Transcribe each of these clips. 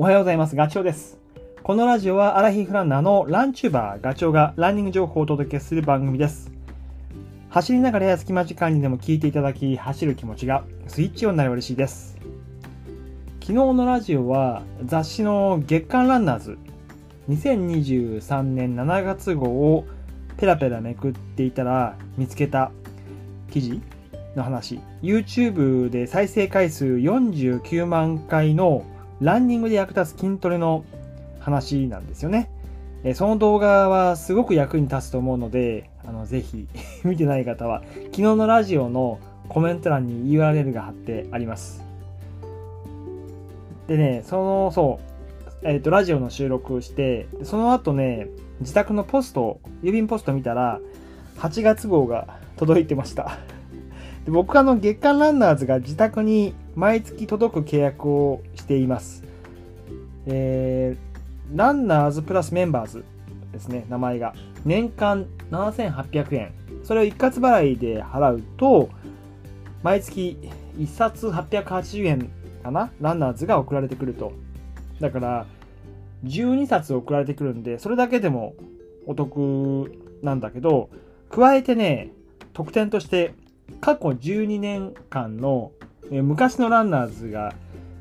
おはようございます。ガチョウです。このラジオはアラヒフランナーのランチューバーガチョウがランニング情報をお届けする番組です。走りながらや隙間時間にでも聞いていただき、走る気持ちがスイッチオンになり嬉しいです。昨日のラジオは雑誌の月刊ランナーズ2023年7月号をペラペラめくっていたら見つけた記事の話 YouTube で再生回数49万回のランニングで役立つ筋トレの話なんですよね。えその動画はすごく役に立つと思うので、あのぜひ 見てない方は、昨日のラジオのコメント欄に URL が貼ってあります。でね、その、そう、えっ、と、ラジオの収録をして、その後ね、自宅のポスト、郵便ポスト見たら、8月号が届いてました。で僕あの月刊ランナーズが自宅に毎月届く契約をしています。えー、ランナーズプラスメンバーズですね、名前が。年間7800円。それを一括払いで払うと、毎月1冊880円かなランナーズが送られてくると。だから、12冊送られてくるんで、それだけでもお得なんだけど、加えてね、特典として過去12年間のえ昔のランナーズが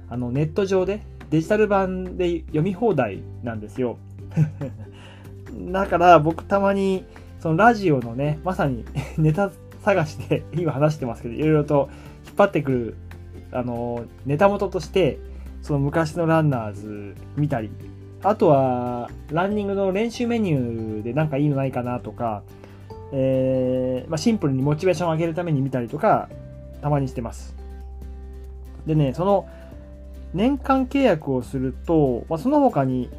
あのネット上でデジタル版で読み放題なんですよ。だから僕たまにそのラジオのね、まさに ネタ探して今話してますけど、いろいろと引っ張ってくるあのネタ元としてその昔のランナーズ見たり、あとはランニングの練習メニューでなんかいいのないかなとか、えーまあ、シンプルにモチベーションを上げるために見たりとか、たまにしてます。でね、その年間契約をすると、まあ、その他に、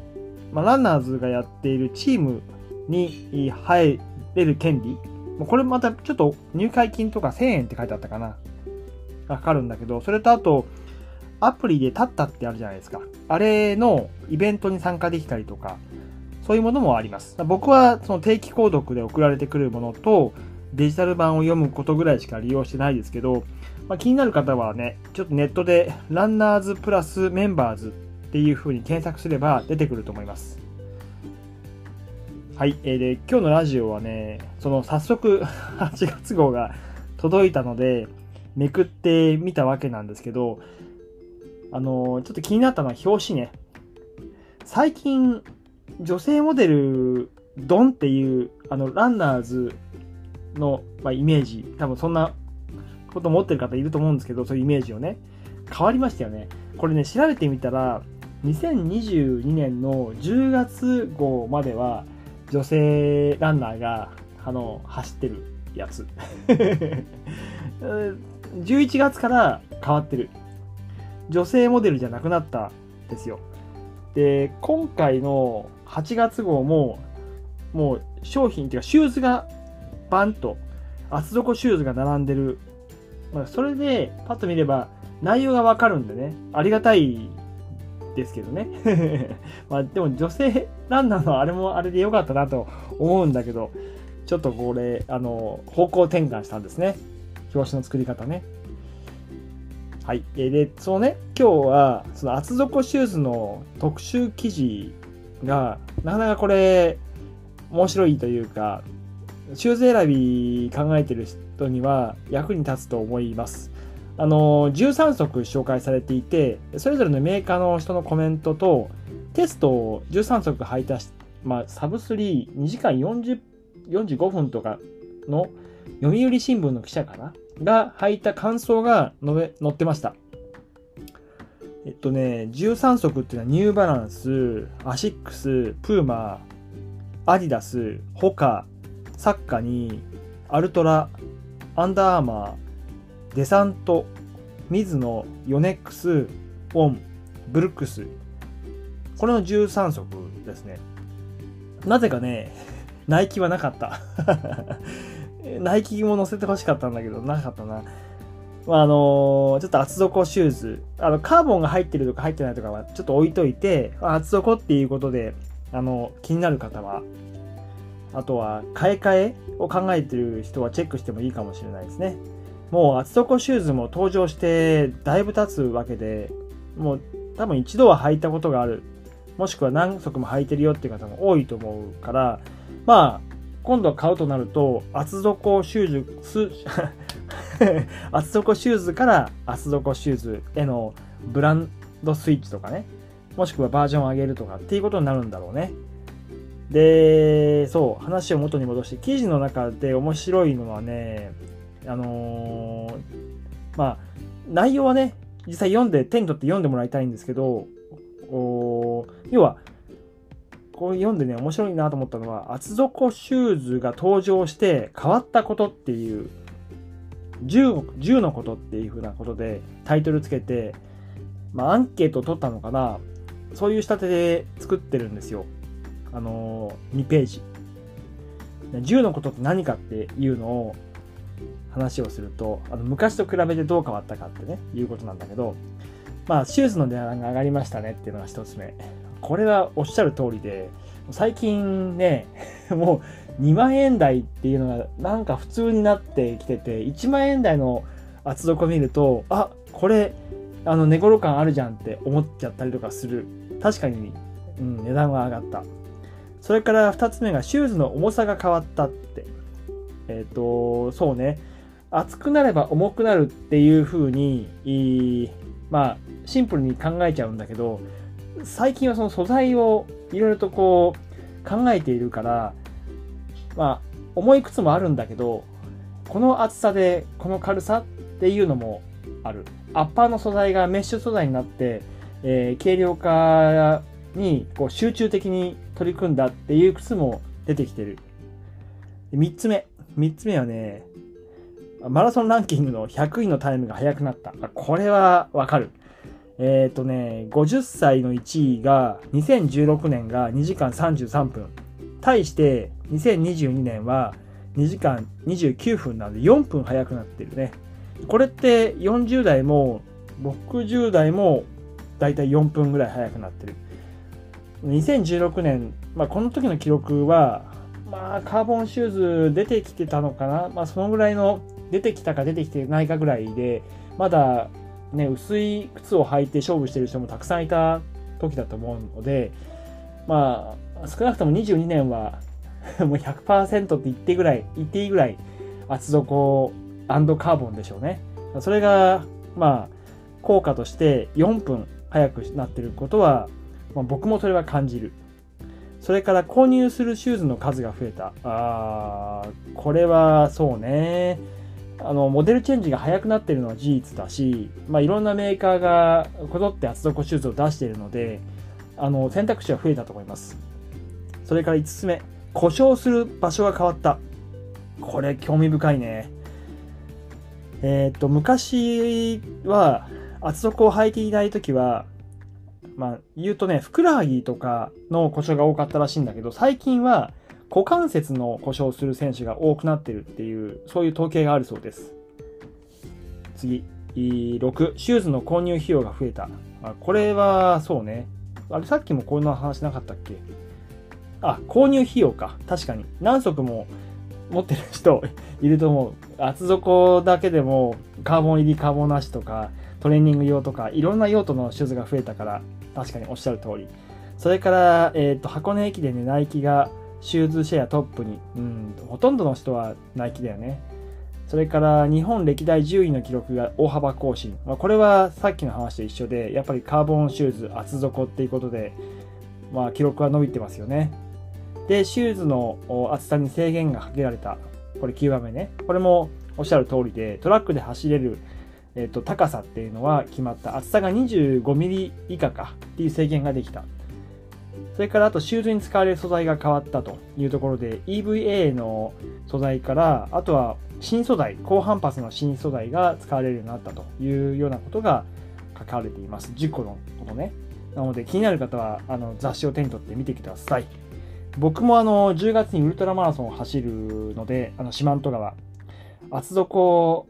まあ、ランナーズがやっているチームに入れる権利、これまたちょっと入会金とか1000円って書いてあったかな。がかかるんだけど、それとあと、アプリでタッタってあるじゃないですか。あれのイベントに参加できたりとか、そういうものもあります。僕はその定期購読で送られてくるものとデジタル版を読むことぐらいしか利用してないですけど、まあ、気になる方はね、ちょっとネットでランナーズプラスメンバーズっていう風に検索すれば出てくると思います。はい。えー、で、今日のラジオはね、その早速 8月号が届いたので、めくってみたわけなんですけど、あのーちょっと気になったのは表紙ね。最近、女性モデルドンっていうあのランナーズの、まあ、イメージ。多分そんなこと持ってる方いると思うんですけどそういうイメージをね。変わりましたよね。これね調べてみたら2022年の10月号までは女性ランナーがあの走ってるやつ。11月から変わってる。女性モデルじゃなくなったんですよ。で今回の8月号ももう商品っていうかシューズがバンと厚底シューズが並んでる、まあ、それでパッと見れば内容がわかるんでね。ありがたいですけどね。まあでも女性ランナーのあれもあれで良かったなと思うんだけどちょっとこれあの方向転換したんですね。表紙の作り方ね。はい。で、そのね、今日は、その厚底シューズの特集記事が、なかなかこれ、面白いというか、シューズ選び考えてる人には役に立つと思います。あの、13足紹介されていて、それぞれのメーカーの人のコメントと、テストを13足履いたし、まあ、サブ3、2時間40 45分とかの読売新聞の記者かな？が履いた感想が載べ載ってました。えっとね、13足っていうのはニューバランス、アシックス、プーマ、アディダス、ホカ、サッカに、アルトラ、アンダーアーマー、デサント、ミズノ、ヨネックス、オン、ブルックス。これの13足ですね。なぜかね、ナイキはなかった。ナイキも載せてほしかったんだけど、なかったな。まあ、あのちょっと厚底シューズ。あの、カーボンが入ってるとか入ってないとかはちょっと置いといて、厚底っていうことで、あの、気になる方は、あとは、買い替えを考えてる人はチェックしてもいいかもしれないですね。もう厚底シューズも登場してだいぶ経つわけで、もう多分一度は履いたことがあるもしくは何足も履いてるよっていう方も多いと思うからまあ今度買うとなると厚底シューズ 厚底シューズから厚底シューズへのブランドスイッチとかねもしくはバージョンを上げるとかっていうことになるんだろうね。でそう話を元に戻して記事の中で面白いのはねあのー、まあ内容はね実際読んで手に取って読んでもらいたいんですけど要はこれ読んでね面白いなと思ったのは厚底シューズが登場して変わったことっていう 10, 10のことっていうふうなことでタイトルつけて、まあ、アンケートを取ったのかな。そういう仕立てで作ってるんですよ。あの2ページ。10のことって何かっていうのを話をするとあの昔と比べてどう変わったかってねいうことなんだけどまあシューズの値段が上がりましたねっていうのが1つ目。これはおっしゃる通りで最近ね もう2万円台っていうのがなんか普通になってきてて1万円台の厚底見るとあこれあの寝頃感あるじゃんって思っちゃったりとかする。確かに、うん、値段は上がった。それから2つ目がシューズの重さが変わったって。えっ、ー、とそうね。厚くなれば重くなるっていう風にまあシンプルに考えちゃうんだけど最近はその素材をいろいろとこう考えているからまあ重い靴もあるんだけどこの厚さでこの軽さっていうのもあるアッパーの素材がメッシュ素材になって、えー、軽量化にこう集中的に取り組んだっていう靴も出てきてる3つ目3つ目はねマラソンランキングの100位のタイムが速くなった。これはわかる。えっ、ー、とね、50歳の1位が2016年が2時間33分。対して2022年は2時間29分なので4分早くなってるね。これって40代も60代もだいたい4分ぐらい早くなってる。2016年、まあ、この時の記録は、まあ、カーボンシューズ出てきてたのかな。まあ、そのぐらいの出てきたか出てきてないかぐらいで、まだね、薄い靴を履いて勝負してる人もたくさんいた時だと思うので、まあ、少なくとも22年は もう100%って言ってぐらい、言っていいぐらい厚底カーボンでしょうね。それが、まあ、効果として4分早くなってることは、まあ、僕もそれは感じる。それから購入するシューズの数が増えた。あこれはそうね。あのモデルチェンジが早くなってるのは事実だし、まあ、いろんなメーカーがこぞって厚底シューズを出しているのであの選択肢は増えたと思います。それから5つ目故障する場所が変わった。これ興味深いね。えっ、と昔は厚底を履いていない時はまあ言うとねふくらはぎとかの故障が多かったらしいんだけど最近は股関節の故障する選手が多くなってるっていう、そういう統計があるそうです。次、6、シューズの購入費用が増えた。これは、そうね。あれ、さっきもこんな話なかったっけ？あ、購入費用か。確かに。何足も持ってる人いると思う。厚底だけでも、カーボン入り、カーボンなしとか、トレーニング用とか、いろんな用途のシューズが増えたから、確かにおっしゃる通り。それから、えっ、ー、と、箱根駅伝でナイキがシューズシェアトップに、うん、ほとんどの人はナイキだよね。それから日本歴代10位の記録が大幅更新。まあ、これはさっきの話と一緒で、やっぱりカーボンシューズ厚底っていうことで、まあ、記録は伸びてますよね。で、シューズの厚さに制限がかけられた。これ9番目ね。これもおっしゃる通りで、トラックで走れる、えっと、高さっていうのは決まった。厚さが25ミリ以下かっていう制限ができた。それからあとシューズに使われる素材が変わったというところで EVA の素材からあとは新素材高反発の新素材が使われるようになったというようなことが書かれています。10個のことね。なので気になる方はあの雑誌を手に取って見てください。僕もあの10月にウルトラマラソンを走るのであの四万十川。厚底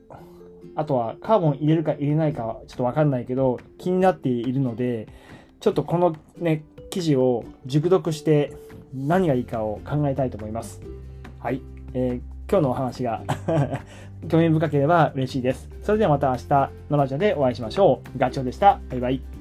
あとはカーボン入れるか入れないかはちょっとわかんないけど気になっているのでちょっとこのね記事を熟読して何がいいかを考えたいと思います。はい。えー、今日のお話が 興味深ければ嬉しいです。それではまた明日のラジオでお会いしましょう。ガチョウでした。バイバイ。